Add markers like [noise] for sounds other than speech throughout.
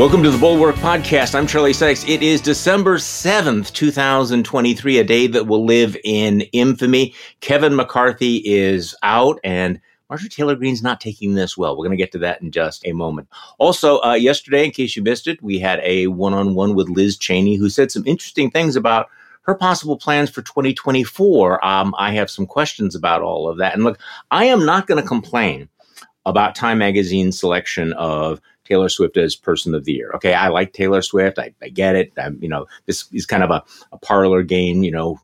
Welcome to the Bulwark Podcast. I'm Charlie Sykes. It is December 7th, 2023, a day that will live in infamy. Kevin McCarthy is out and Marjorie Taylor Greene's not taking this well. We're going to get to that in just a moment. Also, uh, yesterday, in case you missed it, we had a one on one with Liz Cheney, who said some interesting things about her possible plans for 2024. Um, I have some questions about all of that. And look, I am not going to complain about Time Magazine's selection of Taylor Swift as Person of the Year. Okay, I like Taylor Swift. I, I get it. I'm, you know, this is kind of a, a parlor game, you know,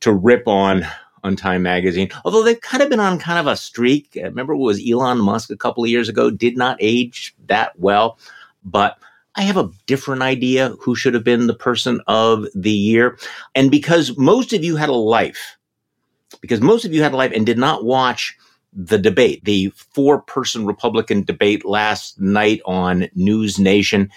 to rip on on Time Magazine. Although they've kind of been on kind of a streak. Uh, remember it was Elon Musk a couple of years ago, did not age that well. But I have a different idea who should have been the person of the year. And because most of you had a life, because most of you had a life and did not watch the debate, the four person Republican debate last night on News Nation,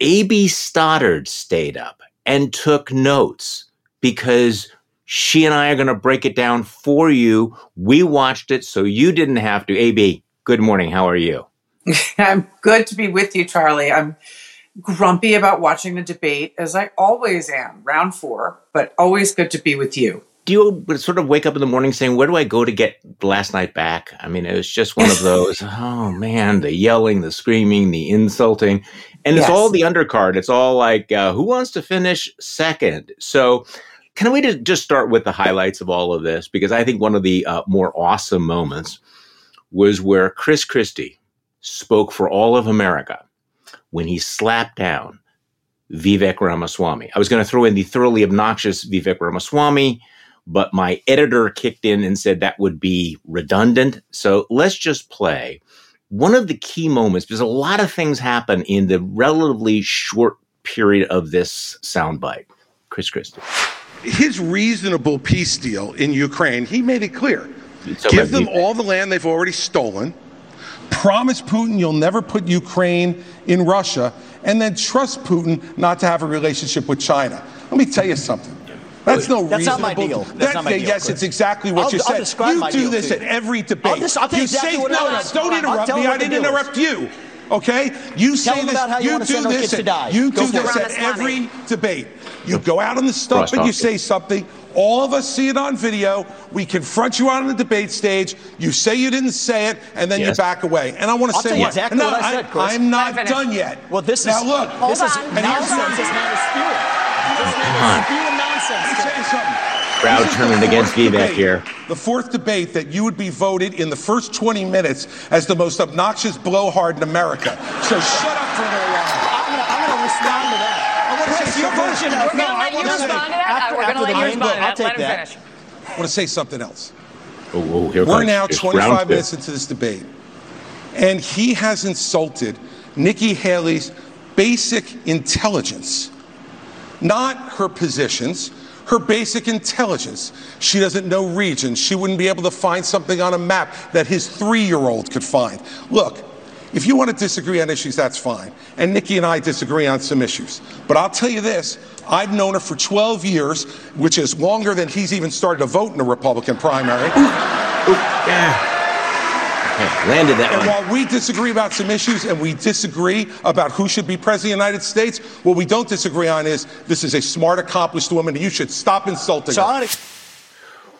A.B. Stoddard stayed up and took notes because she and I are going to break it down for you. We watched it, so you didn't have to. AB, good morning. How are you? [laughs] I'm good to be with you, Charlie. I'm grumpy about watching the debate, as I always am, round four, but always good to be with you. Do you sort of wake up in the morning saying, Where do I go to get last night back? I mean, it was just one of those, [laughs] oh man, the yelling, the screaming, the insulting. And it's yes. all the undercard. It's all like, uh, Who wants to finish second? So, can we just start with the highlights of all of this? Because I think one of the uh, more awesome moments was where Chris Christie spoke for all of America when he slapped down Vivek Ramaswamy. I was going to throw in the thoroughly obnoxious Vivek Ramaswamy, but my editor kicked in and said that would be redundant. So let's just play one of the key moments because a lot of things happen in the relatively short period of this soundbite. Chris Christie his reasonable peace deal in Ukraine, he made it clear. Give them all the land they've already stolen. Promise Putin you'll never put Ukraine in Russia, and then trust Putin not to have a relationship with China. Let me tell you something. That's no That's reasonable. not my deal. That's that, not my deal. Yes, Chris. it's exactly what I'll, you I'll said. you do this at every debate. I'll, just, I'll tell you, exactly say what no. it is. Don't interrupt me. I didn't interrupt you. Okay? You Tell say this. About how you, you do this. kids at, to die. You Go do this at every debate. You go out on the stump and you say something. All of us see it on video. We confront you out on the debate stage. You say you didn't say it, and then yes. you back away. And I want to say what? exactly no, what I said, Chris. I'm not done yet. Well, this is now is look. This is nonsense. It's not a spirit. Is spew of nonsense. Let me tell you something. Crowd turning against Vivek here. The fourth debate that you would be voted in the first 20 minutes as the most obnoxious blowhard in America. So shut up for a little while. I'm going to respond to that. I want to say your something. version of We're going to let you respond to that. After, We're going to let you respond to I'll that. take Let him that. finish. I want to say something else. Oh, oh here We're comes. now 25 minutes into this debate, and he has insulted Nikki Haley's basic intelligence, not her positions, her basic intelligence. She doesn't know regions. She wouldn't be able to find something on a map that his three year old could find. Look, if you want to disagree on issues, that's fine. And Nikki and I disagree on some issues. But I'll tell you this I've known her for 12 years, which is longer than he's even started to vote in a Republican primary. Ooh, yeah. Okay, landed that and one. while we disagree about some issues and we disagree about who should be president of the United States, what we don't disagree on is this is a smart, accomplished woman, and you should stop insulting So her.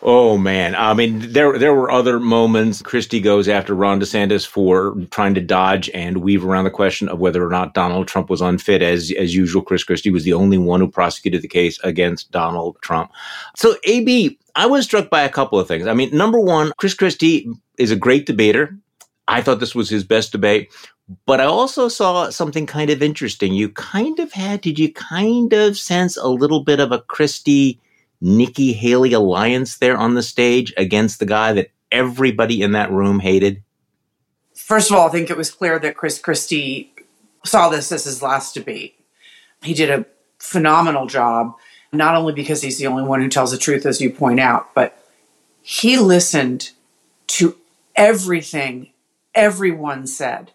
Oh man, I mean, there there were other moments. Christie goes after Ron DeSantis for trying to dodge and weave around the question of whether or not Donald Trump was unfit. As as usual, Chris Christie was the only one who prosecuted the case against Donald Trump. So, AB, I was struck by a couple of things. I mean, number one, Chris Christie is a great debater. I thought this was his best debate. But I also saw something kind of interesting. You kind of had, did you kind of sense a little bit of a Christie Nikki Haley alliance there on the stage against the guy that everybody in that room hated? First of all, I think it was clear that Chris Christie saw this as his last debate. He did a phenomenal job, not only because he's the only one who tells the truth, as you point out, but he listened to everything everyone said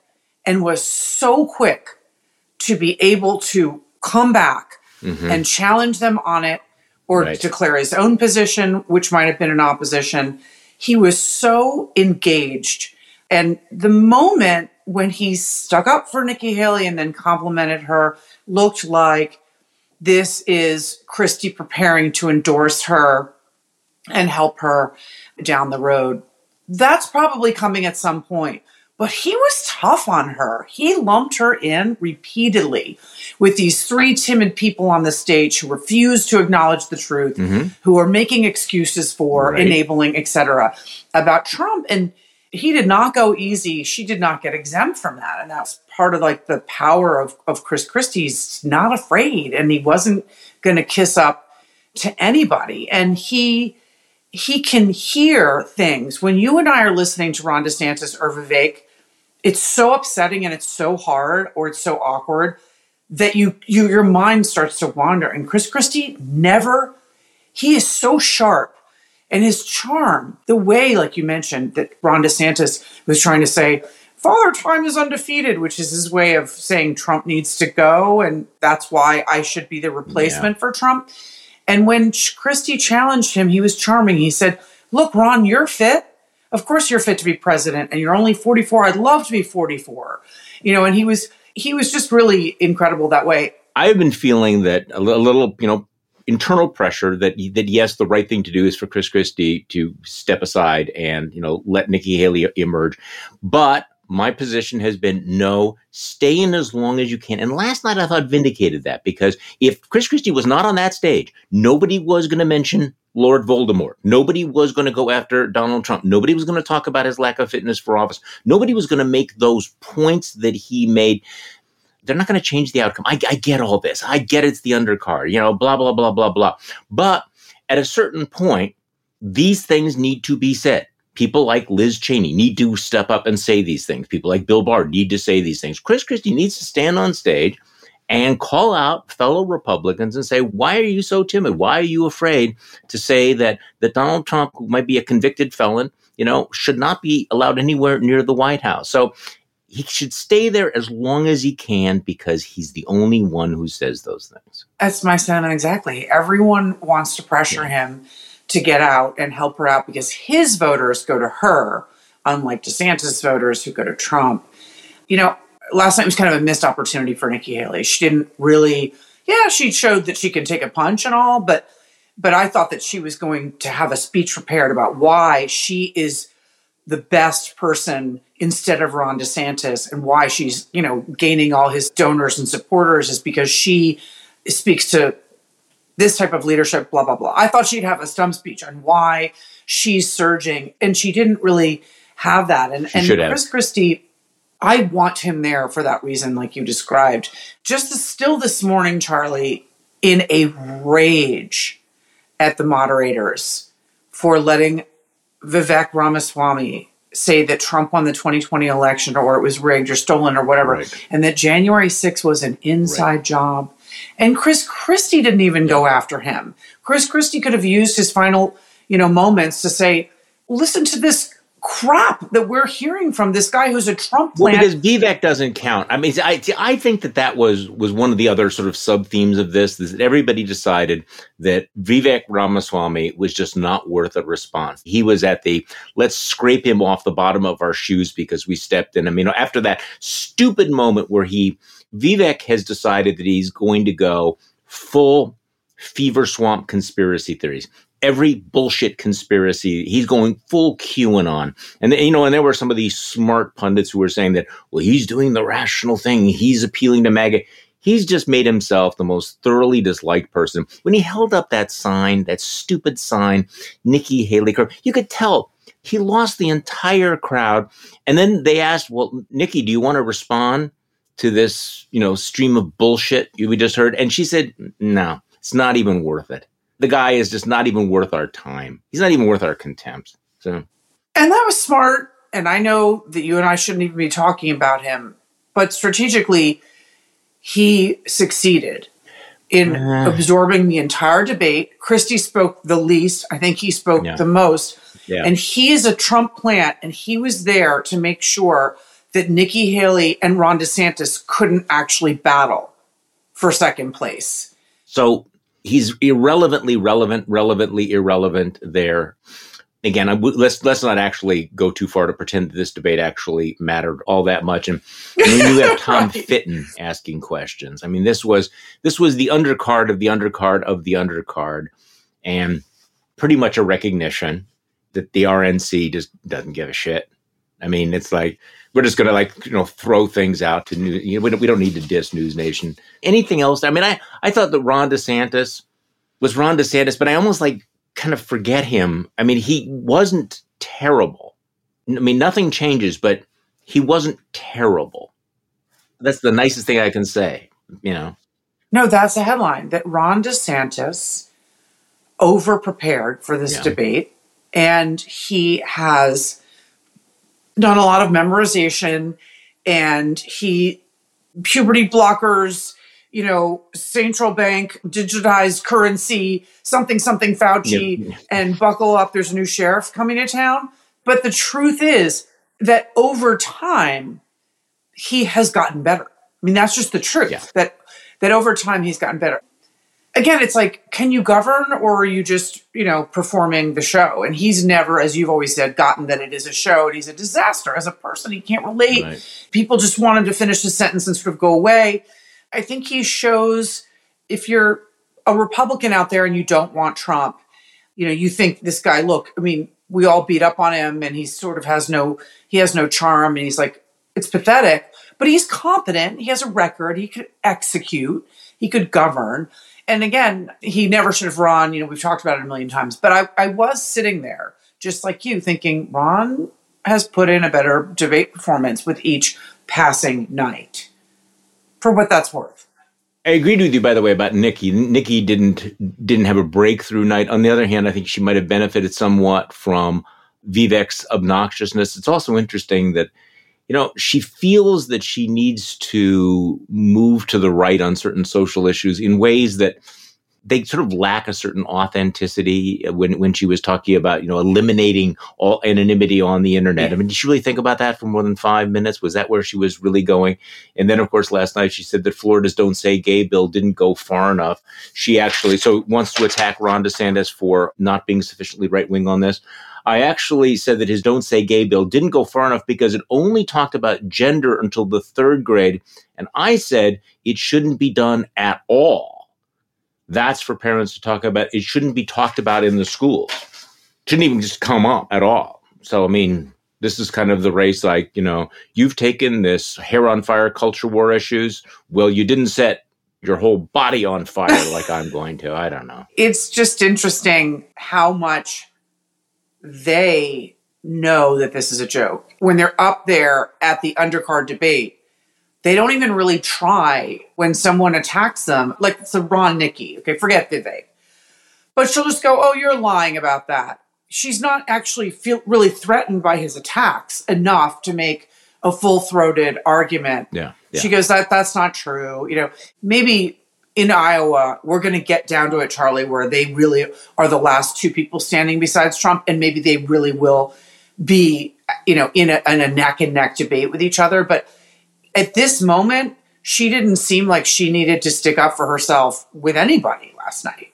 and was so quick to be able to come back Mm-hmm. and challenge them on it or Right. declare his own position, which might have been in opposition. He was so engaged. And the moment when he stuck up for Nikki Haley and then complimented her, looked like this is Christie preparing to endorse her and help her down the road. That's probably coming at some point. But he was tough on her. He lumped her in repeatedly with these three timid people on the stage who refused to acknowledge the truth, mm-hmm. who are making excuses for, Right. enabling, etc. about Trump. And he did not go easy. She did not get exempt from that. And that's part of like the power of, of Chris Christie's not afraid and he wasn't going to kiss up to anybody. And he, he can hear things when you and I are listening to Ron DeSantis or Vivek. It's so upsetting and it's so hard or it's so awkward that you, you your mind starts to wander. And Chris Christie never, he is so sharp and his charm, the way, like you mentioned, that Ron DeSantis was trying to say, Father Time is undefeated, which is his way of saying Trump needs to go, and that's why I should be the replacement for Trump. And when Christie challenged him, he was charming. He said, Look, Ron, you're fit. Of course you're fit to be president, and you're only 44. I'd love to be 44. You know, and he was he was just really incredible that way. I've been feeling that a a little, you know, internal pressure that that yes, the right thing to do is for Chris Christie to step aside and you know let Nikki Haley emerge, but my position has been no, stay in as long as you can. And last night I thought vindicated that because if Chris Christie was not on that stage, nobody was going to mention Lord Voldemort. Nobody was going to go after Donald Trump. Nobody was going to talk about his lack of fitness for office. Nobody was going to make those points that he made they're not going to change the outcome. I, I get all this. I get it's the undercard, you know, blah, blah, blah, blah, blah. But at a certain point, these things need to be said. People like Liz Cheney need to step up and say these things. People like Bill Barr need to say these things. Chris Christie needs to stand on stage and call out fellow Republicans and say, why are you so timid? Why are you afraid to say that, that Donald Trump, who might be a convicted felon, you know, should not be allowed anywhere near the White House? So he should stay there as long as he can because he's the only one who says those things. That's my sentiment exactly. Everyone wants to pressure him to get out and help her out because his voters go to her, unlike DeSantis voters who go to Trump. You know, last night was kind of a missed opportunity for Nikki Haley. She didn't really, yeah, she showed that she can take a punch and all, but but I thought that she was going to have a speech prepared about why she is the best person instead of Ron DeSantis and why she's, you know, gaining all his donors and supporters is because she speaks to this type of leadership, blah, blah, blah. I thought she'd have a stump speech on why she's surging, and she didn't really have that. And, and. Chris Christie, I want him there for that reason, like you described. Just still this morning, Charlie, in a rage at the moderators for letting Vivek Ramaswamy say that Trump won the 2020 election or it was rigged or stolen or whatever, Right. and that January 6th was an inside job. And Chris Christie didn't even go after him. Chris Christie could have used his final, you know, moments to say, listen to this crap that we're hearing from this guy who's a Trump Well, because Vivek doesn't count. I mean, I I think that that was was one of the other sort of sub themes of this is that everybody decided that Vivek Ramaswamy was just not worth a response. He was at the let's scrape him off the bottom of our shoes because we stepped in. I mean, after that stupid moment where he Vivek has decided that he's going to go full fever swamp conspiracy theories. Every bullshit conspiracy, he's going full QAnon. And you know, and there were some of these smart pundits who were saying that, well, he's doing the rational thing. He's appealing to MAGA. He's just made himself the most thoroughly disliked person. When he held up that sign, that stupid sign, Nikki Haley, you could tell he lost the entire crowd. And then they asked, well, Nikki, do you want to respond to this, you know, stream of bullshit we just heard? And she said, no, it's not even worth it. The guy is just not even worth our time. He's not even worth our contempt. So And that was smart. And I know that you and I shouldn't even be talking about him, but strategically, he succeeded in [sighs] Uh. absorbing the entire debate. Christie spoke the least. I think he spoke Yeah. the most. Yeah. And he is a Trump plant, and he was there to make sure that Nikki Haley and Ron DeSantis couldn't actually battle for second place. So he's irrelevantly relevant, relevantly irrelevant there. again, w- let's let's not actually go too far to pretend that this debate actually mattered all that much. And when you have [laughs] Tom Right. Fitton asking questions, I mean, this was this was the undercard of the undercard of the undercard, and pretty much a recognition that the RNC just doesn't give a shit. I mean, it's like we're just going to like you know throw things out to new. You know, we don't, we don't need to diss News Nation. Anything else? I mean, I I thought that Ron DeSantis was Ron DeSantis, but I almost like kind of forget him. I mean, he wasn't terrible. I mean, nothing changes, but he wasn't terrible. That's the nicest thing I can say. You know, No, that's a headline that Ron DeSantis over prepared for this Yeah. debate and he has done a lot of memorization and he puberty blockers, you know, central bank digitized currency, something something Fauci Yep. and buckle up there's a new sheriff coming to town. But the truth is that over time he has gotten better. I mean, that's just the truth. Yeah. That that over time he's gotten better. Again, it's like, can you govern or are you just, you know, performing the show? And he's never, as you've always said, gotten that it is a show and he's a disaster as a person. He can't relate. Right. People just want him to finish the sentence and sort of go away. I think he shows if you're a Republican out there and you don't want Trump, you know, you think this guy, look, I mean, we all beat up on him and he sort of has no, he has no charm and he's like, it's pathetic, but he's competent. He has a record. He could execute. He could govern. And again, he never should have run. You know, we've talked about it a million times, but I, I was sitting there just like you thinking Ron has put in a better debate performance with each passing night for what that's worth. I agreed with you, by the way, about Nikki. Nikki didn't didn't have a breakthrough night. On the other hand, I think she might have benefited somewhat from Vivek's obnoxiousness. It's also interesting that you know she feels that she needs to move to the right on certain social issues in ways that they sort of lack a certain authenticity when when she was talking about you know eliminating all anonymity on the internet. I mean, did she really think about that for more than five minutes? Was that where she was really going? And then, of course, last night she said that Florida's "Don't Say Gay" bill didn't go far enough. She actually so wants to attack Ron DeSantis for not being sufficiently right wing on this. I actually said that his "Don't Say Gay" bill didn't go far enough because it only talked about gender until the third grade, and I said it shouldn't be done at all. That's for parents to talk about. It shouldn't be talked about in the schools. Shouldn't even just come up at all. So I mean, this is kind of the race. Like you know, you've taken this hair on fire culture war issues. Well, you didn't set your whole body on fire like I'm going to. I don't know. It's just interesting how much they know that this is a joke. When they're up there at the undercard debate, they don't even really try when someone attacks them, like it's a Ron Nikki. Okay, forget Vivek. But she'll just go, Oh, you're lying about that. She's not actually feel really threatened by his attacks enough to make a full throated argument. Yeah. yeah. She goes, That that's not true. You know, maybe in Iowa, we're gonna get down to it, Charlie, where they really are the last two people standing besides Trump, and maybe they really will be, you know, in a in a neck and neck debate with each other. But at this moment, she didn't seem like she needed to stick up for herself with anybody last night.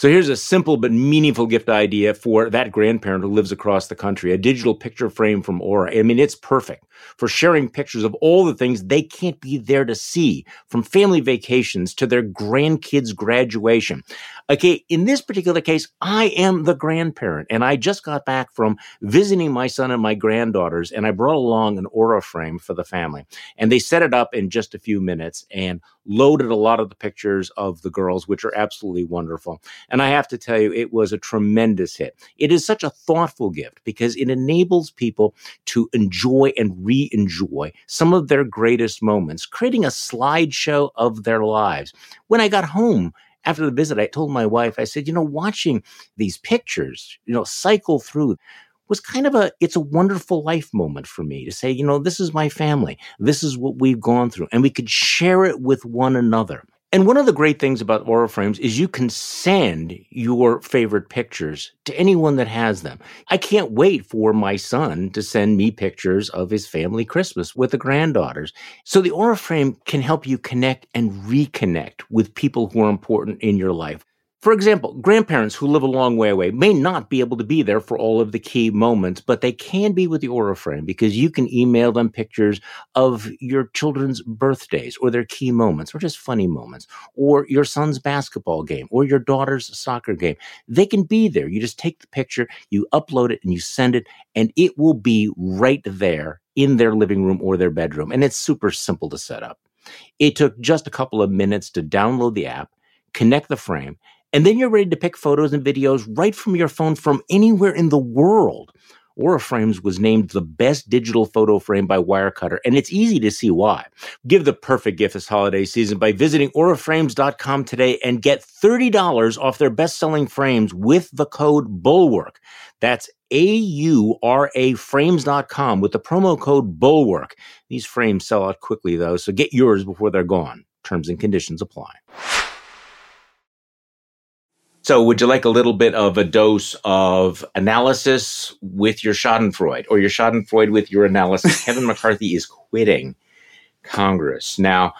So here's a simple but meaningful gift idea for that grandparent who lives across the country. A digital picture frame from Aura. I mean, it's perfect for sharing pictures of all the things they can't be there to see, from family vacations to their grandkids' graduation. Okay, in this particular case, I am the grandparent, and I just got back from visiting my son and my granddaughters, and I brought along an Aura frame for the family. And they set it up in just a few minutes and loaded a lot of the pictures of the girls, which are absolutely wonderful. And I have to tell you, it was a tremendous hit. It is such a thoughtful gift because it enables people to enjoy and re enjoy some of their greatest moments, creating a slideshow of their lives. When I got home, after the visit, I told my wife, I said, you know, watching these pictures, you know, cycle through was kind of a it's a wonderful life moment for me to say, you know, this is my family. This is what we've gone through and we could share it with one another. And one of the great things about Aura Frames is you can send your favorite pictures to anyone that has them. I can't wait for my son to send me pictures of his family Christmas with the granddaughters. So the Aura Frame can help you connect and reconnect with people who are important in your life. For example, grandparents who live a long way away may not be able to be there for all of the key moments, but they can be with the Aura frame because you can email them pictures of your children's birthdays or their key moments or just funny moments or your son's basketball game or your daughter's soccer game. They can be there. You just take the picture, you upload it and you send it and it will be right there in their living room or their bedroom. And it's super simple to set up. It took just a couple of minutes to download the app, connect the frame, and then you're ready to pick photos and videos right from your phone from anywhere in the world. Aura Frames was named the best digital photo frame by Wirecutter, and it's easy to see why. Give the perfect gift this holiday season by visiting auraframes.com today and get $30 off their best selling frames with the code BULWARK. That's A-U-R-A frames.com with the promo code BULWARK. These frames sell out quickly though, so get yours before they're gone. Terms and conditions apply. So, would you like a little bit of a dose of analysis with your Schadenfreude or your Schadenfreude with your analysis? [laughs] Kevin McCarthy is quitting Congress. Now,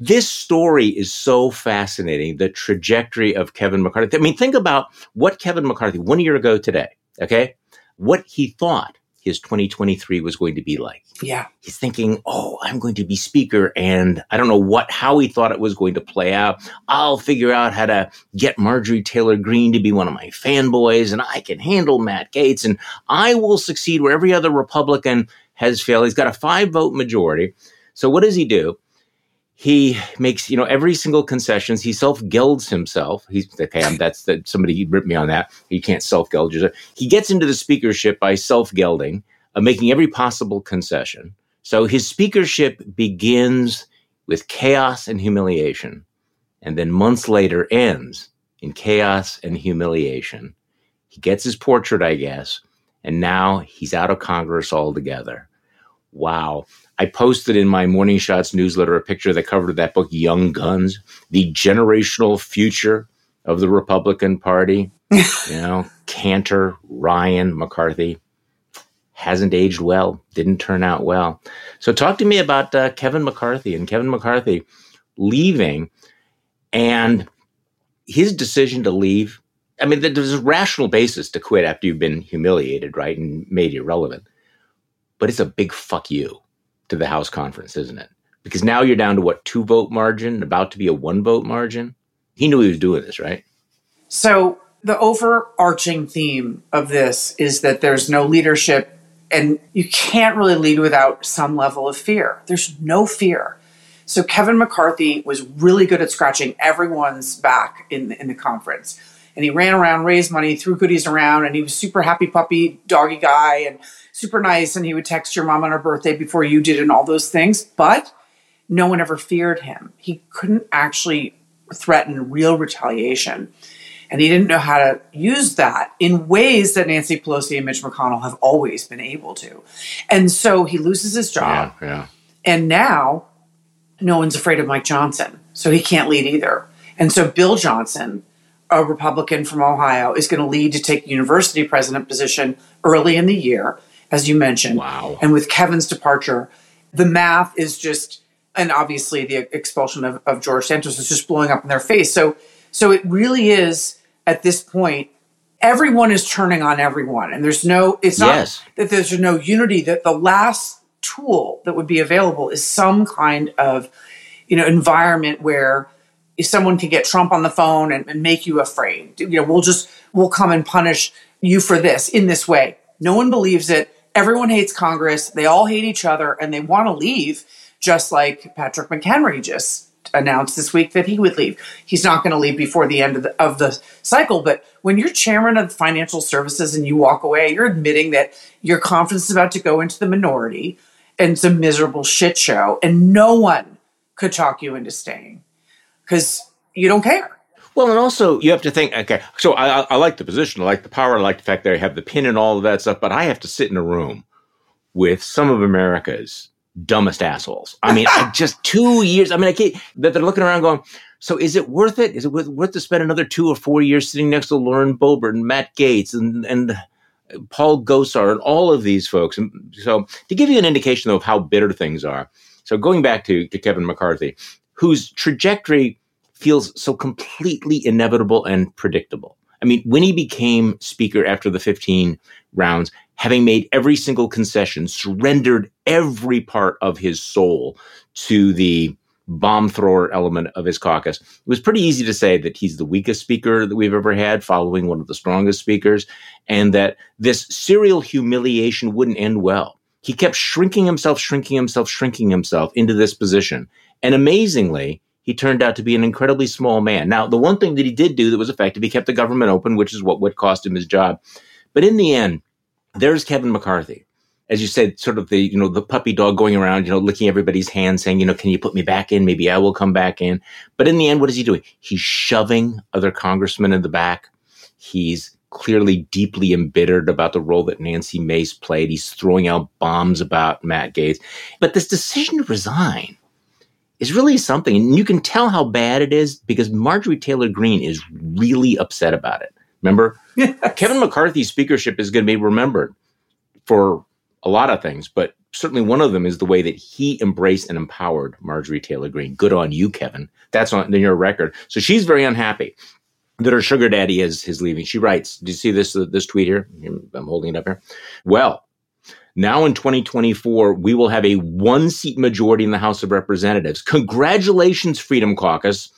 this story is so fascinating the trajectory of Kevin McCarthy. I mean, think about what Kevin McCarthy, one year ago today, okay, what he thought his 2023 was going to be like. Yeah. He's thinking, oh, I'm going to be speaker and I don't know what, how he thought it was going to play out. I'll figure out how to get Marjorie Taylor Greene to be one of my fanboys and I can handle Matt Gaetz and I will succeed where every other Republican has failed. He's got a five vote majority. So what does he do? He makes you know every single concessions he self-gelds himself. He's okay I'm, that's that somebody ripped me on that. He can't self-geld yourself. He gets into the speakership by self-gelding uh, making every possible concession. So his speakership begins with chaos and humiliation and then months later ends in chaos and humiliation. He gets his portrait i guess and now he's out of congress altogether. Wow I posted in my Morning Shots newsletter a picture that covered that book, Young Guns, the generational future of the Republican Party. [laughs] you know, Cantor, Ryan, McCarthy hasn't aged well, didn't turn out well. So, talk to me about uh, Kevin McCarthy and Kevin McCarthy leaving and his decision to leave. I mean, there's a rational basis to quit after you've been humiliated, right, and made irrelevant. But it's a big fuck you to the House conference, isn't it? Because now you're down to what, two vote margin, about to be a one vote margin? He knew he was doing this, right? So, the overarching theme of this is that there's no leadership, and you can't really lead without some level of fear. There's no fear. So, Kevin McCarthy was really good at scratching everyone's back in, in the conference. And he ran around, raised money, threw goodies around, and he was super happy puppy, doggy guy. And super nice and he would text your mom on her birthday before you did and all those things. But no one ever feared him. He couldn't actually threaten real retaliation. And he didn't know how to use that in ways that Nancy Pelosi and Mitch McConnell have always been able to. And so he loses his job. Yeah, yeah. And now no one's afraid of Mike Johnson. So he can't lead either. And so Bill Johnson, a Republican from Ohio, is going to lead to take university president position early in the year as you mentioned. Wow. And with Kevin's departure, the math is just, and obviously the expulsion of, of George Santos is just blowing up in their face. So, so it really is at this point, everyone is turning on everyone, and there's no. It's not Yes. that there's no unity. That the last tool that would be available is some kind of, you know, environment where if someone can get Trump on the phone and, and make you afraid. You know, we'll just we'll come and punish you for this in this way. No one believes it. Everyone hates Congress. They all hate each other and they want to leave, just like Patrick McHenry just announced this week that he would leave. He's not going to leave before the end of the, of the cycle. But when you're chairman of financial services and you walk away, you're admitting that your conference is about to go into the minority and it's a miserable shit show. And no one could talk you into staying because you don't care. Well, and also you have to think. Okay, so I, I, like the position, I like the power, I like the fact that I have the pin and all of that stuff. But I have to sit in a room with some of America's dumbest assholes. I mean, I [laughs] just two years. I mean, I can't, that they're looking around going. So is it worth it? Is it worth, worth to spend another two or four years sitting next to Lauren Boebert and Matt Gaetz and and Paul Gosar and all of these folks? And so to give you an indication though, of how bitter things are. So going back to, to Kevin McCarthy, whose trajectory feels so completely inevitable and predictable. I mean, when he became speaker after the 15 rounds, having made every single concession, surrendered every part of his soul to the bomb thrower element of his caucus, it was pretty easy to say that he's the weakest speaker that we've ever had, following one of the strongest speakers, and that this serial humiliation wouldn't end well. He kept shrinking himself, shrinking himself, shrinking himself into this position. And amazingly, he turned out to be an incredibly small man. Now, the one thing that he did do that was effective, he kept the government open, which is what would cost him his job. But in the end, there's Kevin McCarthy. As you said, sort of the, you know, the puppy dog going around, you know, licking everybody's hand, saying, you know, can you put me back in? Maybe I will come back in. But in the end, what is he doing? He's shoving other congressmen in the back. He's clearly deeply embittered about the role that Nancy Mace played. He's throwing out bombs about Matt Gaetz. But this decision to resign is really something. And you can tell how bad it is because Marjorie Taylor Greene is really upset about it. Remember? [laughs] Kevin McCarthy's speakership is going to be remembered for a lot of things, but certainly one of them is the way that he embraced and empowered Marjorie Taylor Greene. Good on you, Kevin. That's on your record. So she's very unhappy that her sugar daddy is his leaving. She writes, "Do you see this this tweet here? I'm holding it up here. Well, now in 2024, we will have a one seat majority in the House of Representatives. Congratulations, Freedom Caucus,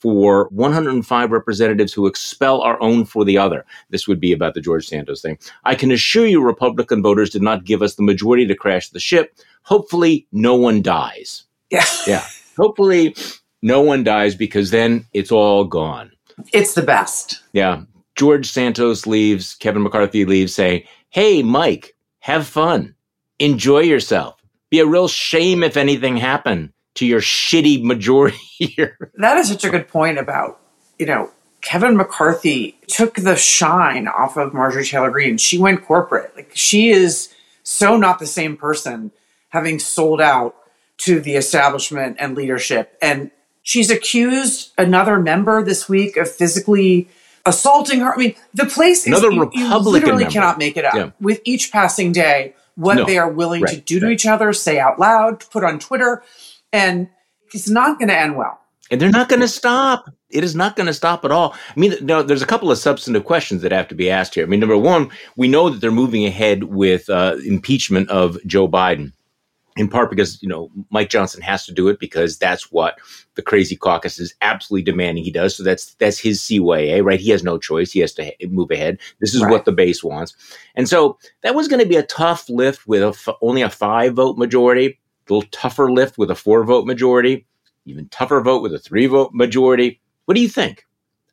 for 105 representatives who expel our own for the other. This would be about the George Santos thing. I can assure you, Republican voters did not give us the majority to crash the ship. Hopefully, no one dies. Yeah. [laughs] Yeah. Hopefully, no one dies because then it's all gone. It's the best. Yeah. George Santos leaves, Kevin McCarthy leaves saying, Hey, Mike, have fun. Enjoy yourself. Be a real shame if anything happened to your shitty majority [laughs] here. That is such a good point about, you know, Kevin McCarthy took the shine off of Marjorie Taylor Greene. She went corporate. Like she is so not the same person having sold out to the establishment and leadership. And she's accused another member this week of physically assaulting her. I mean, the place Another is you, you literally member. cannot make it up. Yeah. With each passing day, what No. they are willing to do to right. each other, say out loud, put on Twitter, and it's not going to end well. And they're not going to stop. It is not going to stop at all. I mean, no, there's a couple of substantive questions that have to be asked here. I mean, number one, we know that they're moving ahead with uh, impeachment of Joe Biden, in part because, you know, Mike Johnson has to do it because that's what the crazy caucus is absolutely demanding he does. So that's that's his CYA, right? He has no choice. He has to ha- move ahead. This is Right. what the base wants. And so that was going to be a tough lift with a f- only a five vote majority, a little tougher lift with a four vote majority even tougher vote with a three vote majority. What do you think?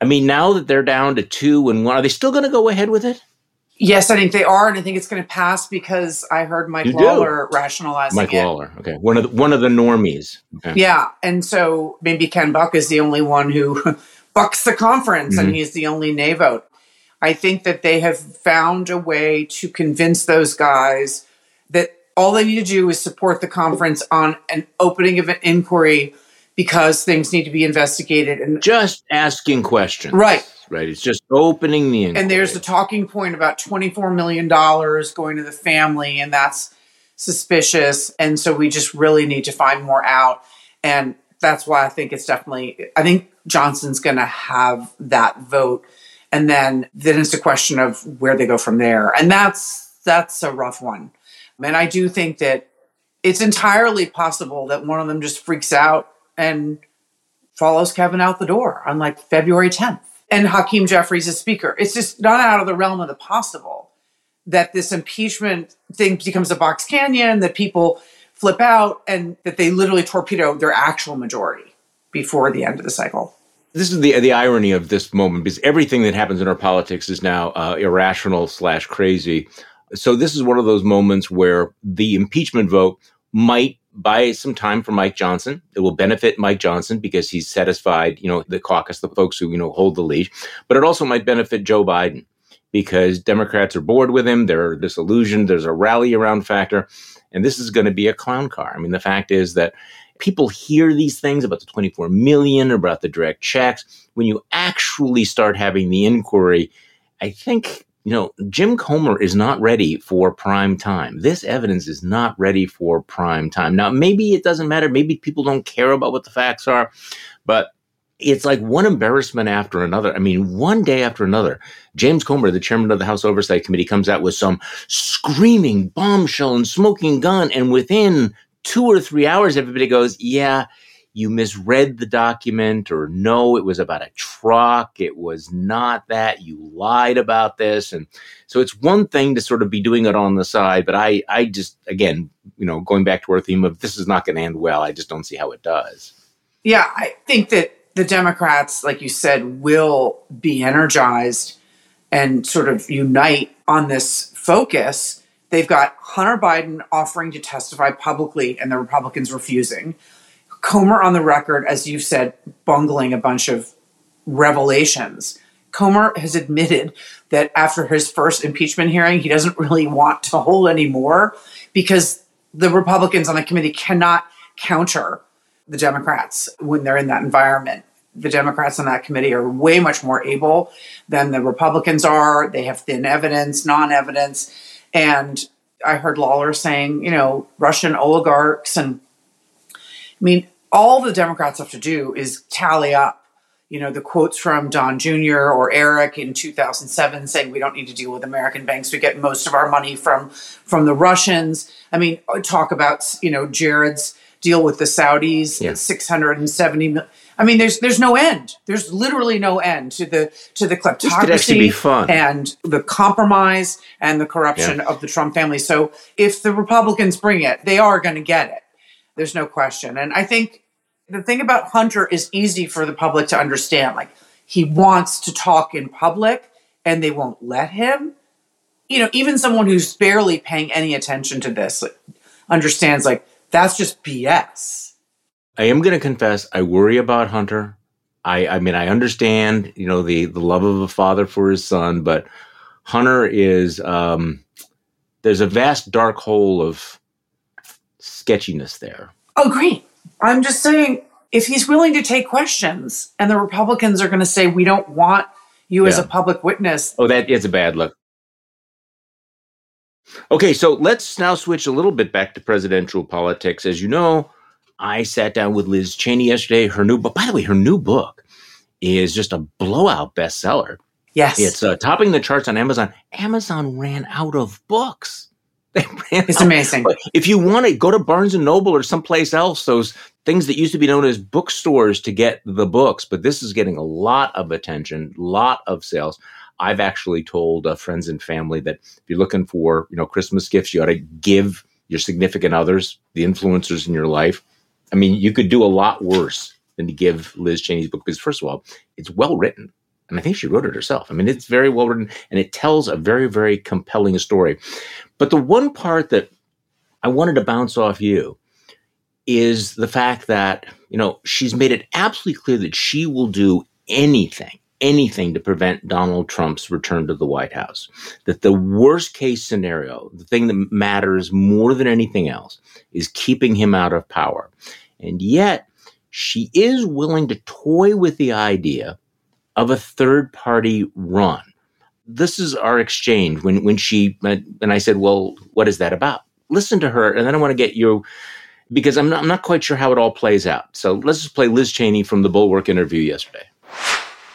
I mean, now that they're down to two and one, are they still going to go ahead with it? Yes, I think they are, and I think it's going to pass because I heard Mike You do? Lawler rationalizing Mike it. Lawler, okay, one of the, one of the normies. Okay. Yeah, and so maybe Ken Buck is the only one who [laughs] bucks the conference, Mm-hmm. and he's the only nay vote. I think that they have found a way to convince those guys that all they need to do is support the conference on an opening of an inquiry because things need to be investigated. And Just asking questions, Right. Right. It's just opening the inquiry. and there's the talking point about $24 million going to the family, and that's suspicious. And so we just really need to find more out. And that's why I think it's definitely, I think Johnson's going to have that vote. And then, then it's a question of where they go from there. And that's, that's a rough one. And I do think that it's entirely possible that one of them just freaks out and follows Kevin out the door on like February 10th. And Hakeem Jeffries is speaker. It's just not out of the realm of the possible that this impeachment thing becomes a box canyon, that people flip out, and that they literally torpedo their actual majority before the end of the cycle. this is the the irony of this moment because everything that happens in our politics is now uh, irrational slash crazy. So this is one of those moments where the impeachment vote might buy some time for Mike Johnson. It will benefit Mike Johnson because he's satisfied, you know, the caucus, the folks who you know hold the lead. But it also might benefit Joe Biden because Democrats are bored with him. They're disillusioned. There's a rally around factor, and this is going to be a clown car. I mean, the fact is that people hear these things about the 24 million, about the direct checks. When you actually start having the inquiry, I think, you know, Jim Comer is not ready for prime time. This evidence is not ready for prime time. Now, maybe it doesn't matter. Maybe people don't care about what the facts are, but it's like one embarrassment after another. I mean, one day after another, James Comer, the chairman of the House Oversight Committee, comes out with some screaming bombshell and smoking gun. And within two or three hours, everybody goes, Yeah, you misread the document, or no, it was about a truck. It was not that. You lied about this. And so it's one thing to sort of be doing it on the side. But I, I just, again, you know, going back to our theme of this is not going to end well, I just don't see how it does. Yeah, I think that the Democrats, like you said, will be energized and sort of unite on this focus. They've got Hunter Biden offering to testify publicly and the Republicans refusing. Comer on the record, as you've said, bungling a bunch of revelations. Comer has admitted that after his first impeachment hearing, he doesn't really want to hold anymore because the Republicans on the committee cannot counter the Democrats when they're in that environment. The Democrats on that committee are way much more able than the Republicans are. They have thin evidence, non evidence. And I heard Lawler saying, you know, Russian oligarchs. And I mean, all the Democrats have to do is tally up, you know, the quotes from Don Jr. or Eric in 2007 saying we don't need to deal with American banks. We get most of our money from from the Russians. I mean, uh, talk about, you know, Jared's deal with the Saudis, Yeah. 670 million. I mean, there's there's no end. There's literally no end to the to the kleptocracy and the compromise and the corruption Yeah. of the Trump family. So if the Republicans bring it, they are going to get it. There's no question. And I think the thing about Hunter is easy for the public to understand. Like he wants to talk in public and they won't let him. You know, even someone who's barely paying any attention to this like, understands like that's just BS. I am going to confess, I worry about Hunter. I, I mean, I understand, you know, the the love of a father for his son, but Hunter is um, there's a vast dark hole of sketchiness there. Oh, great. I'm just saying, if he's willing to take questions and the Republicans are going to say, we don't want you as a public witness, Oh, that is a bad look. Okay, so let's now switch a little bit back to presidential politics. As you know, I sat down with Liz Cheney yesterday. Her new book, by the way, her new book is just a blowout bestseller. yes. It's uh, topping the charts on Amazon. Amazon ran out of books. [laughs] It's amazing. If you want to go to Barnes and Noble or someplace else, those things that used to be known as bookstores to get the books, but this is getting a lot of attention, lot of sales. I've actually told uh, friends and family that if you're looking for, you know, Christmas gifts, you ought to give your significant others, the influencers in your life. I mean, you could do a lot worse than to give Liz Cheney's book because, first of all, it's well written. And I think she wrote it herself. I mean, it's very well written and it tells a very, very compelling story. But the one part that I wanted to bounce off you is the fact that, you know, she's made it absolutely clear that she will do anything, anything to prevent Donald Trump's return to the White House. That the worst case scenario, the thing that matters more than anything else, is keeping him out of power. And yet, she is willing to toy with the idea of a third party run. This is our exchange when, when she, and I said, well, what is that about? Listen to her, and then I want to get you, because I'm not, I'm not quite sure how it all plays out. So let's just play Liz Cheney from the Bulwark interview yesterday.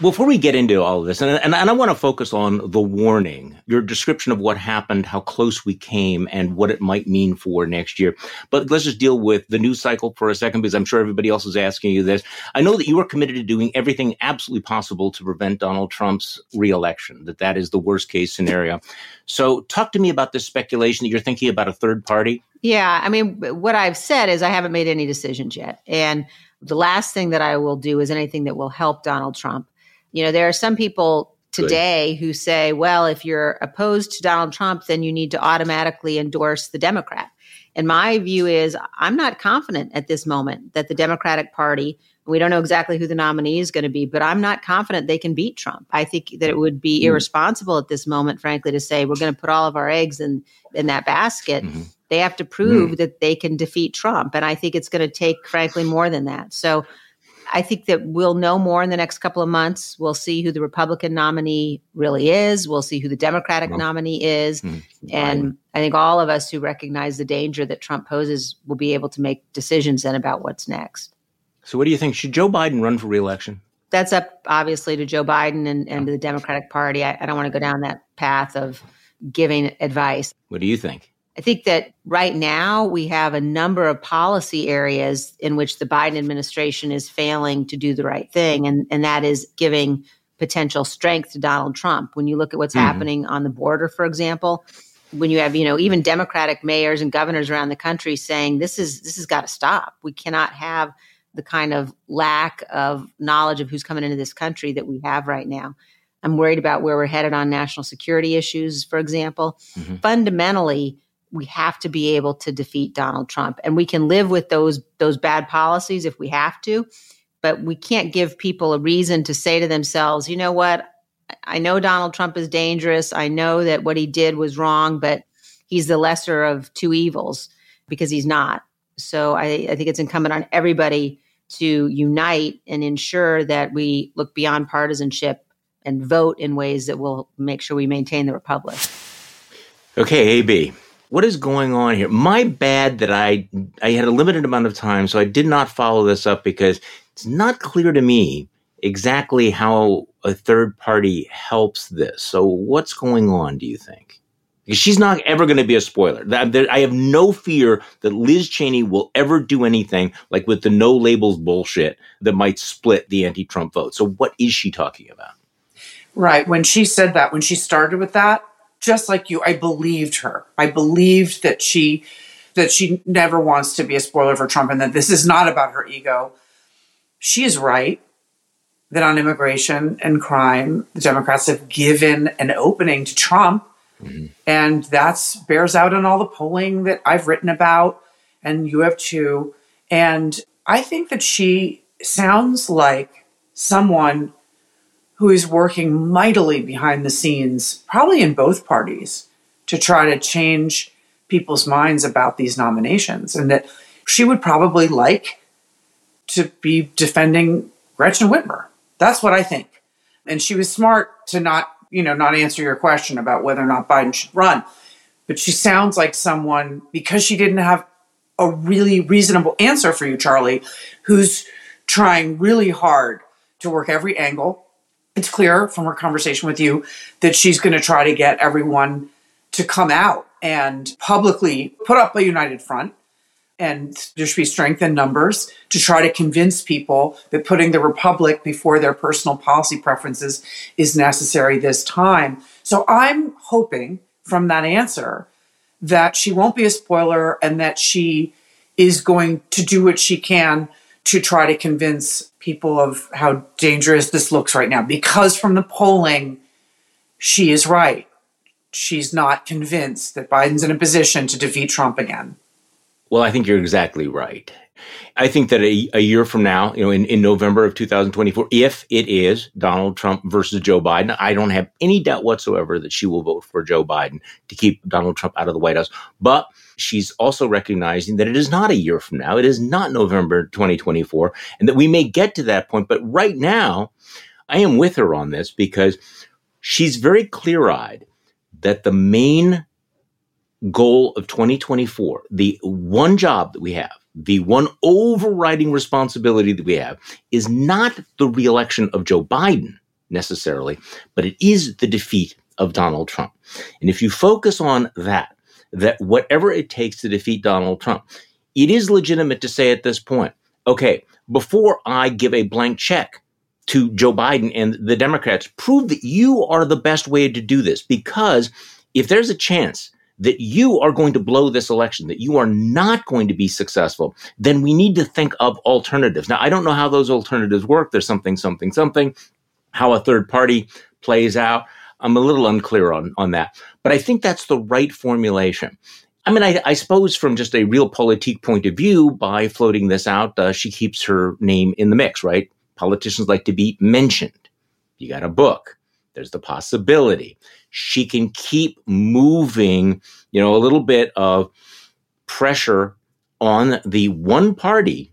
Before we get into all of this, and, and, and I want to focus on the warning, your description of what happened, how close we came, and what it might mean for next year. But let's just deal with the news cycle for a second, because I'm sure everybody else is asking you this. I know that you are committed to doing everything absolutely possible to prevent Donald Trump's reelection, that that is the worst case scenario. So talk to me about this speculation that you're thinking about a third party. Yeah, I mean, what I've said is I haven't made any decisions yet. And the last thing that I will do is anything that will help Donald Trump. You know, there are some people today who say, well, if you're opposed to Donald Trump, then you need to automatically endorse the Democrat. And my view is I'm not confident at this moment that the Democratic Party, we don't know exactly who the nominee is going to be, but I'm not confident they can beat Trump. I think that it would be irresponsible at this moment, frankly, to say we're going to put all of our eggs in, in that basket. Mhm. They have to prove that they can defeat Trump. And I think it's going to take, frankly, more than that. So I think that we'll know more in the next couple of months. We'll see who the Republican nominee really is. We'll see who the Democratic Well, nominee is. Mhm. And I think all of us who recognize the danger that Trump poses will be able to make decisions then about what's next. So what do you think? Should Joe Biden run for reelection? that's up obviously to Joe Biden and, and to the Democratic Party. I, I don't want to go down that path of giving advice. What do you think? I think that right now we have a number of policy areas in which the Biden administration is failing to do the right thing, and, and that is giving potential strength to Donald Trump. When you look at what's mm-hmm. happening on the border, for example, when you have you know even Democratic mayors and governors around the country saying this is this has got to stop. We cannot have the kind of lack of knowledge of who's coming into this country that we have right now. I'm worried about where we're headed on national security issues, for example. Mm-hmm. Fundamentally, we have to be able to defeat Donald Trump, and we can live with those those bad policies if we have to, but we can't give people a reason to say to themselves, you know what, I know Donald Trump is dangerous. I know that what he did was wrong, but he's the lesser of two evils because he's not. So I, I think it's incumbent on everybody to unite and ensure that we look beyond partisanship and vote in ways that will make sure we maintain the republic. Okay, AB, what is going on here? My bad that I I had a limited amount of time, so I did not follow this up because it's not clear to me exactly how a third party helps this. So what's going on, do you think? Because she's not ever going to be a spoiler. I have no fear that Liz Cheney will ever do anything like with the no labels bullshit that might split the anti Trump vote. So, what is she talking about? Right. When she said that, when she started with that, just like you, I believed her. I believed that she that she never wants to be a spoiler for Trump and that this is not about her ego. She is right that on immigration and crime, the Democrats have given an opening to Trump. Mm-hmm. And that's bears out in all the polling that I've written about, and you have too. And I think that she sounds like someone who is working mightily behind the scenes, probably in both parties, to try to change people's minds about these nominations. And that she would probably like to be defending Gretchen Whitmer that's what I think. And she was smart to not, you know, not answer your question about whether or not Biden should run. But she sounds like someone, because she didn't have a really reasonable answer for you, Charlie, who's trying really hard to work every angle. It's clear from her conversation with you that she's going to try to get everyone to come out and publicly put up a united front and there should be strength in numbers to try to convince people that putting the republic before their personal policy preferences is necessary this time. So I'm hoping from that answer that she won't be a spoiler and that she is going to do what she can to try to convince people of how dangerous this looks right now. Because from the polling, she is right. She's not convinced that Biden's in a position to defeat Trump again. Well, I think you're exactly right. I think that a, a, year from now, you know, in, in November of 2024, if it is Donald Trump versus Joe Biden, I don't have any doubt whatsoever that she will vote for Joe Biden to keep Donald Trump out of the White House. But she's also recognizing that it is not a year from now. It is not November 2024, and that we may get to that point. But right now, I am with her on this because she's very clear eyed that the main goal of 2024, the one job that we have, the one overriding responsibility that we have is not the reelection of Joe Biden necessarily, but it is the defeat of Donald Trump. And if you focus on that, that whatever it takes to defeat Donald Trump, it is legitimate to say at this point, okay, before I give a blank check to Joe Biden and the Democrats, prove that you are the best way to do this. Because if there's a chance that you are going to blow this election, that you are not going to be successful, then we need to think of alternatives. Now, I don't know how those alternatives work. There's something, something, something, how a third party plays out. I'm a little unclear on, on that, but I think that's the right formulation. I mean, I, I suppose from just a realpolitik point of view, by floating this out, uh, she keeps her name in the mix, right? Politicians like to be mentioned. You got a book. There's the possibility she can keep moving, you know, a little bit of pressure on the one party,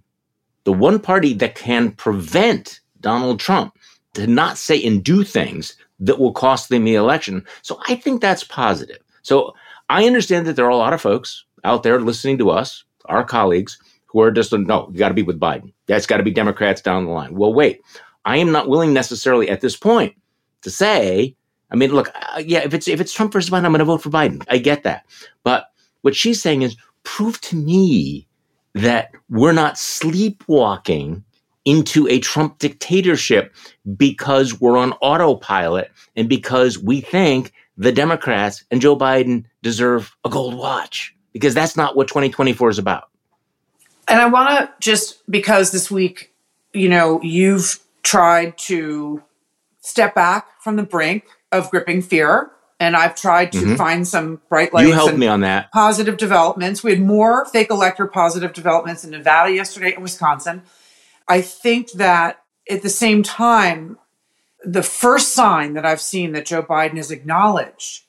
the one party that can prevent Donald Trump to not say and do things that will cost them the election. So I think that's positive. So I understand that there are a lot of folks out there listening to us, our colleagues, who are just no, you got to be with Biden. That's got to be Democrats down the line. Well, wait. I am not willing necessarily at this point to say, I mean, look, uh, yeah, if it's if it's Trump versus Biden, I'm going to vote for Biden. I get that, but what she's saying is, prove to me that we're not sleepwalking into a Trump dictatorship because we're on autopilot and because we think the Democrats and Joe Biden deserve a gold watch because that's not what 2024 is about. And I want to just because this week, you know, you've tried to step back from the brink of gripping fear. And I've tried to mm-hmm. find some bright lights. You helped me on that. Positive developments. We had more fake elector positive developments in Nevada yesterday and Wisconsin. I think that at the same time, the first sign that I've seen that Joe Biden has acknowledged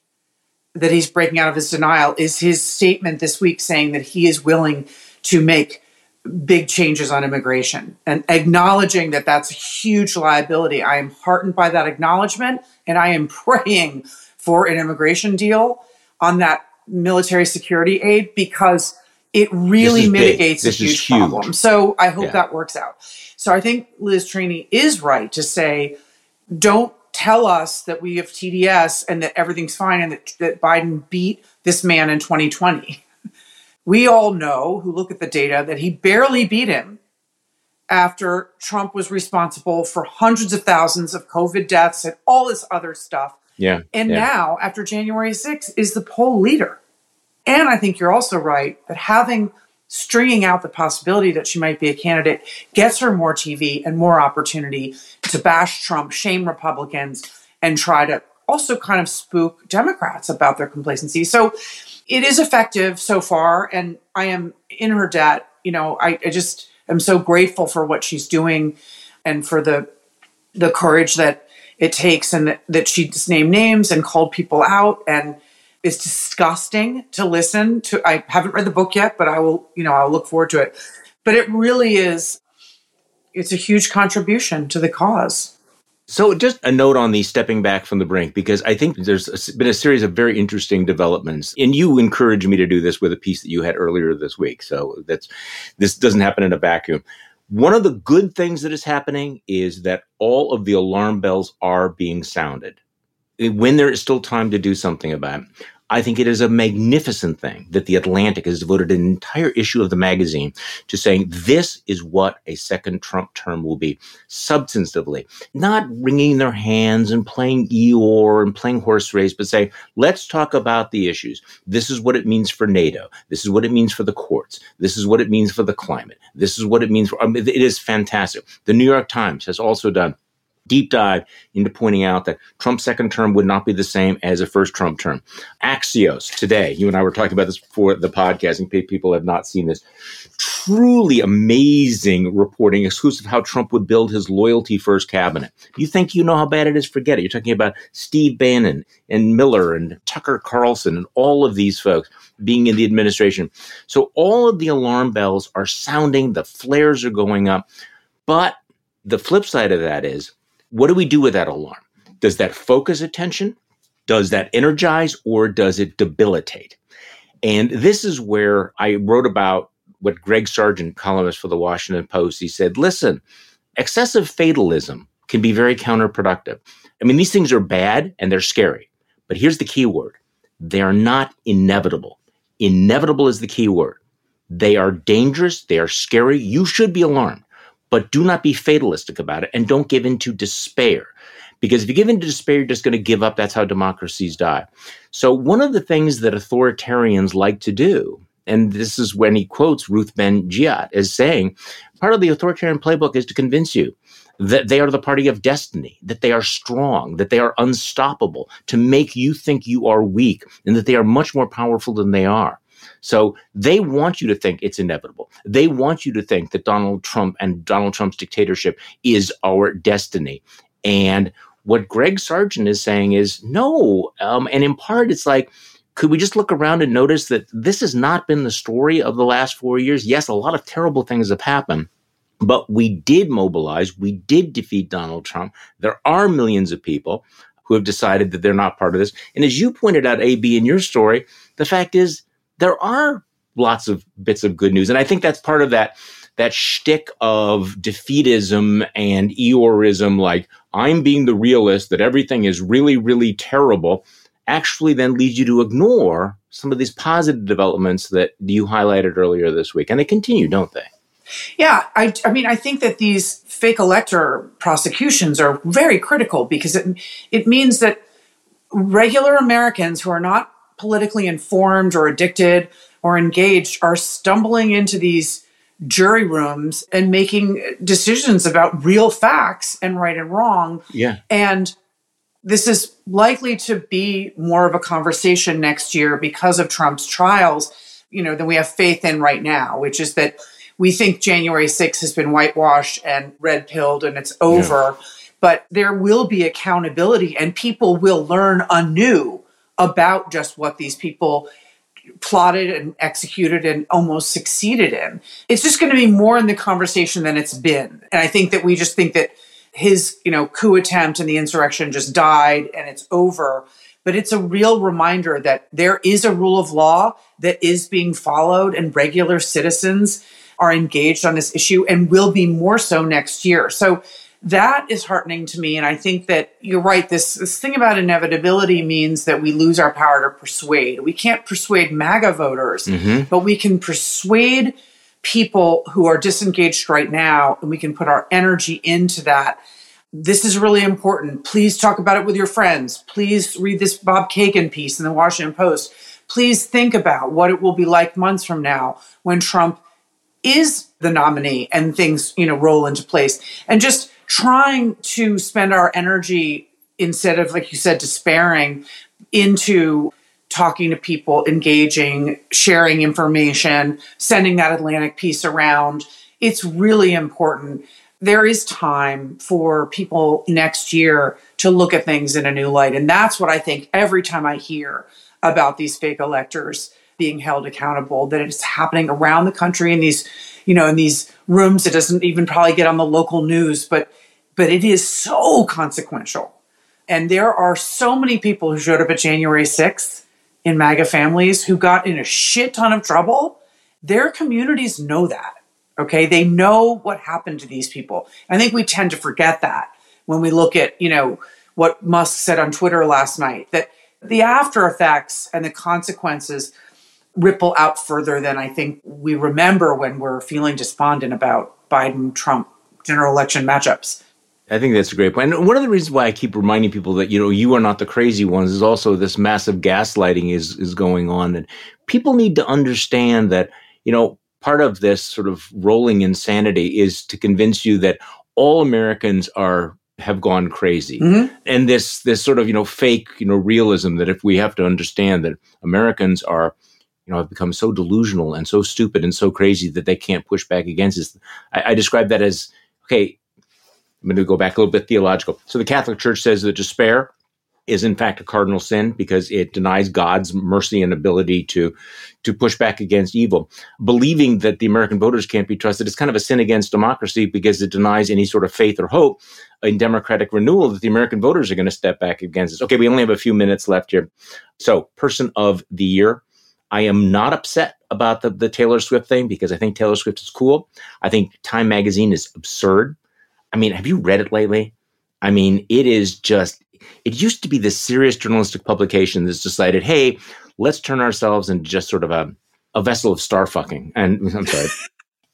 that he's breaking out of his denial is his statement this week saying that he is willing to make big changes on immigration and acknowledging that that's a huge liability. I am heartened by that acknowledgement and I am [laughs] praying for an immigration deal on that military security aid because it really mitigates a huge, huge, problem. So I hope yeah. that works out. So I think Liz Cheney is right to say, don't tell us that we have TDS and that everything's fine and that, that Biden beat this man in 2020 [laughs] we all know who look at the data that he barely beat him after Trump was responsible for hundreds of thousands of COVID deaths and all this other stuff. Yeah. And yeah. now, after January 6th, is the poll leader. And I think you're also right that having stringing out the possibility that she might be a candidate gets her more TV and more opportunity to bash Trump, shame Republicans, and try to also kind of spook Democrats about their complacency. So it is effective so far, and I am in her debt. You know, I, I just am so grateful for what she's doing and for the the courage that it takes and that, that she just named names and called people out and it's disgusting to listen to i haven't read the book yet but i will you know i'll look forward to it but it really is it's a huge contribution to the cause so, just a note on the stepping back from the brink, because I think there's been a series of very interesting developments, and you encouraged me to do this with a piece that you had earlier this week. So that's this doesn't happen in a vacuum. One of the good things that is happening is that all of the alarm bells are being sounded when there is still time to do something about it. I think it is a magnificent thing that The Atlantic has devoted an entire issue of the magazine to saying this is what a second Trump term will be, substantively. Not wringing their hands and playing Eeyore and playing horse race, but say, let's talk about the issues. This is what it means for NATO. This is what it means for the courts. This is what it means for the climate. This is what it means for, I mean, it is fantastic. The New York Times has also done deep dive into pointing out that Trump's second term would not be the same as a first Trump term. Axios today, you and I were talking about this before the podcast, and people have not seen this. Truly amazing reporting, exclusive how Trump would build his loyalty first cabinet. You think you know how bad it is? Forget it. You're talking about Steve Bannon and Miller and Tucker Carlson and all of these folks being in the administration. So all of the alarm bells are sounding, the flares are going up. But the flip side of that is what do we do with that alarm? Does that focus attention? Does that energize or does it debilitate? And this is where I wrote about what Greg Sargent, columnist for the Washington Post, he said, listen, excessive fatalism can be very counterproductive. I mean, these things are bad and they're scary. But here's the key word they are not inevitable. Inevitable is the key word. They are dangerous, they are scary. You should be alarmed but do not be fatalistic about it and don't give in to despair. Because if you give in to despair, you're just going to give up. That's how democracies die. So, one of the things that authoritarians like to do, and this is when he quotes Ruth Ben-Ghiat as saying, part of the authoritarian playbook is to convince you that they are the party of destiny, that they are strong, that they are unstoppable, to make you think you are weak, and that they are much more powerful than they are. So they want you to think it's inevitable. They want you to think that Donald Trump and Donald Trump's dictatorship is our destiny. And what Greg Sargent is saying is no. Um, and in part, it's like, could we just look around and notice that this has not been the story of the last four years? Yes, a lot of terrible things have happened. But we did mobilize. We did defeat Donald Trump. There are millions of people who have decided that they're not part of this. And as you pointed out, AB, in your story, the fact is there are lots of bits of good news. And I think that's part of that that shtick of defeatism and Eeyoreism, like I'm being the realist that everything is really, really terrible, actually then leads you to ignore some of these positive developments that you highlighted earlier this week. And they continue, don't they? Yeah, I, I mean, I think that these fake elector prosecutions are very critical because it, it means that regular Americans who are not politically informed or addicted or engaged are stumbling into these jury rooms and making decisions about real facts and right and wrong. Yeah. And this is likely to be more of a conversation next year because of Trump's trials, you know, than we have faith in right now, which is that we think January 6th has been whitewashed and red pilled and it's over. Yeah. But there will be accountability and people will learn anew about just what these people plotted and executed and almost succeeded in. It's just going to be more in the conversation than it's been. And I think that we just think that his, you know, coup attempt and the insurrection just died and it's over. But it's a real reminder that there is a rule of law that is being followed and regular citizens are engaged on this issue and will be more so next year. So that is heartening to me. And I think that you're right. This, this thing about inevitability means that we lose our power to persuade. We can't persuade MAGA voters, mm-hmm. but we can persuade people who are disengaged right now, and we can put our energy into that. This is really important. Please talk about it with your friends. Please read this Bob Kagan piece in the Washington Post. Please think about what it will be like months from now when Trump is the nominee and things, you know, roll into place. And just trying to spend our energy instead of, like you said, despairing into talking to people, engaging, sharing information, sending that Atlantic piece around. It's really important. There is time for people next year to look at things in a new light. And that's what I think every time I hear about these fake electors being held accountable, that it's happening around the country in these you know, in these rooms. It doesn't even probably get on the local news, but but it is so consequential. And there are so many people who showed up at January 6th in MAGA families who got in a shit ton of trouble. Their communities know that. Okay. They know what happened to these people. I think we tend to forget that when we look at, you know, what Musk said on Twitter last night that the after effects and the consequences ripple out further than I think we remember when we're feeling despondent about Biden Trump general election matchups. I think that's a great point. And one of the reasons why I keep reminding people that you know you are not the crazy ones is also this massive gaslighting is is going on, and people need to understand that you know part of this sort of rolling insanity is to convince you that all Americans are have gone crazy, mm-hmm. and this this sort of you know fake you know realism that if we have to understand that Americans are you know, have become so delusional and so stupid and so crazy that they can't push back against this. I, I describe that as okay. I'm going to go back a little bit theological. So the Catholic Church says that despair is in fact a cardinal sin because it denies God's mercy and ability to to push back against evil. Believing that the American voters can't be trusted is kind of a sin against democracy because it denies any sort of faith or hope in democratic renewal that the American voters are going to step back against us. Okay, we only have a few minutes left here. So, person of the year, I am not upset about the, the Taylor Swift thing because I think Taylor Swift is cool. I think Time Magazine is absurd. I mean, have you read it lately? I mean, it is just, it used to be this serious journalistic publication that's decided, hey, let's turn ourselves into just sort of a, a vessel of star fucking. And [laughs] I'm sorry.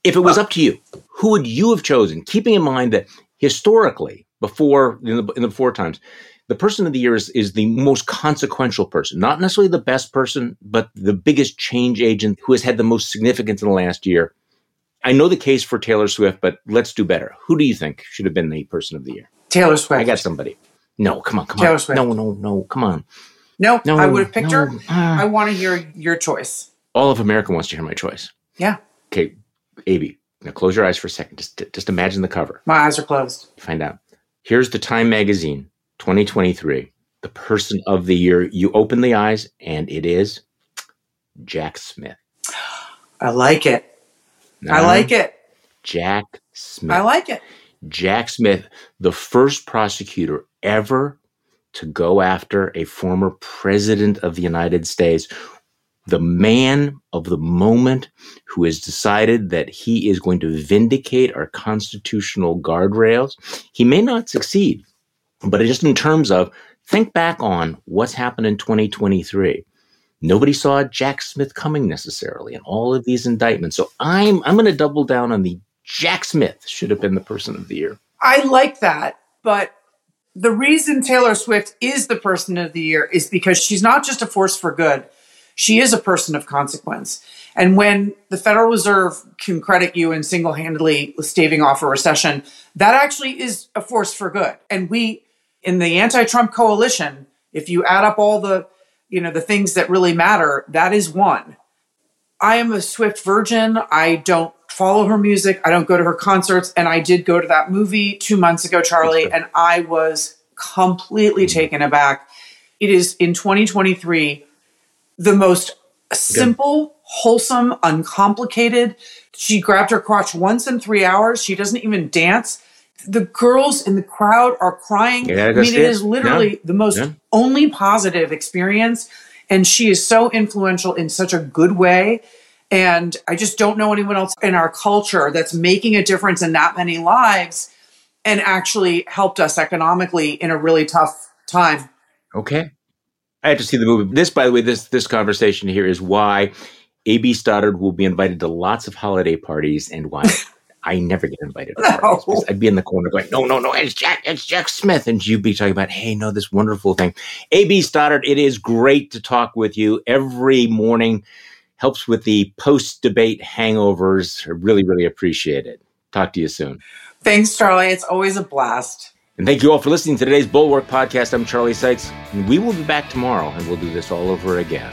if it was up to you, who would you have chosen? Keeping in mind that historically, before in the, in the before times, the person of the year is, is the most consequential person, not necessarily the best person, but the biggest change agent who has had the most significance in the last year. I know the case for Taylor Swift, but let's do better. Who do you think should have been the person of the year? Taylor Swift. I got somebody. No, come on, come on. Taylor on. Swift. No, no, no, come on. No, no I would have picked no, her. Uh, I want to hear your choice. All of America wants to hear my choice. Yeah. Okay, Abby, now close your eyes for a second. Just, just imagine the cover. My eyes are closed. Find out. Here's the Time magazine 2023, the person of the year. You open the eyes, and it is Jack Smith. [gasps] I like it. I uh-huh. like it. Jack Smith. I like it. Jack Smith, the first prosecutor ever to go after a former president of the United States the man of the moment who has decided that he is going to vindicate our constitutional guardrails. He may not succeed, but just in terms of think back on what's happened in 2023. Nobody saw Jack Smith coming necessarily, and all of these indictments. So I'm I'm going to double down on the Jack Smith should have been the person of the year. I like that, but the reason Taylor Swift is the person of the year is because she's not just a force for good. She is a person of consequence. And when the Federal Reserve can credit you in single handedly staving off a recession, that actually is a force for good. And we, in the anti Trump coalition, if you add up all the you know the things that really matter that is one. I am a swift virgin. I don't follow her music. I don't go to her concerts. And i did go to that movie two months ago charlie and i was completely mm-hmm. taken aback. It is in 2023 the most simple wholesome uncomplicated. She grabbed her crotch once in three hours. She doesn't even dance the girls in the crowd are crying. Yeah, I mean, it is literally yeah. the most yeah. only positive experience. And she is so influential in such a good way. And I just don't know anyone else in our culture that's making a difference in that many lives and actually helped us economically in a really tough time. Okay. I have to see the movie. This, by the way, this this conversation here is why A.B. Stoddard will be invited to lots of holiday parties and why [laughs] I never get invited. To no. I'd be in the corner going, no, no, no, it's Jack, it's Jack Smith. And you'd be talking about, hey, no, this wonderful thing. AB Stoddard, it is great to talk with you every morning. Helps with the post debate hangovers. I really, really appreciate it. Talk to you soon. Thanks, Charlie. It's always a blast. And thank you all for listening to today's Bulwark podcast. I'm Charlie Sykes, and we will be back tomorrow, and we'll do this all over again.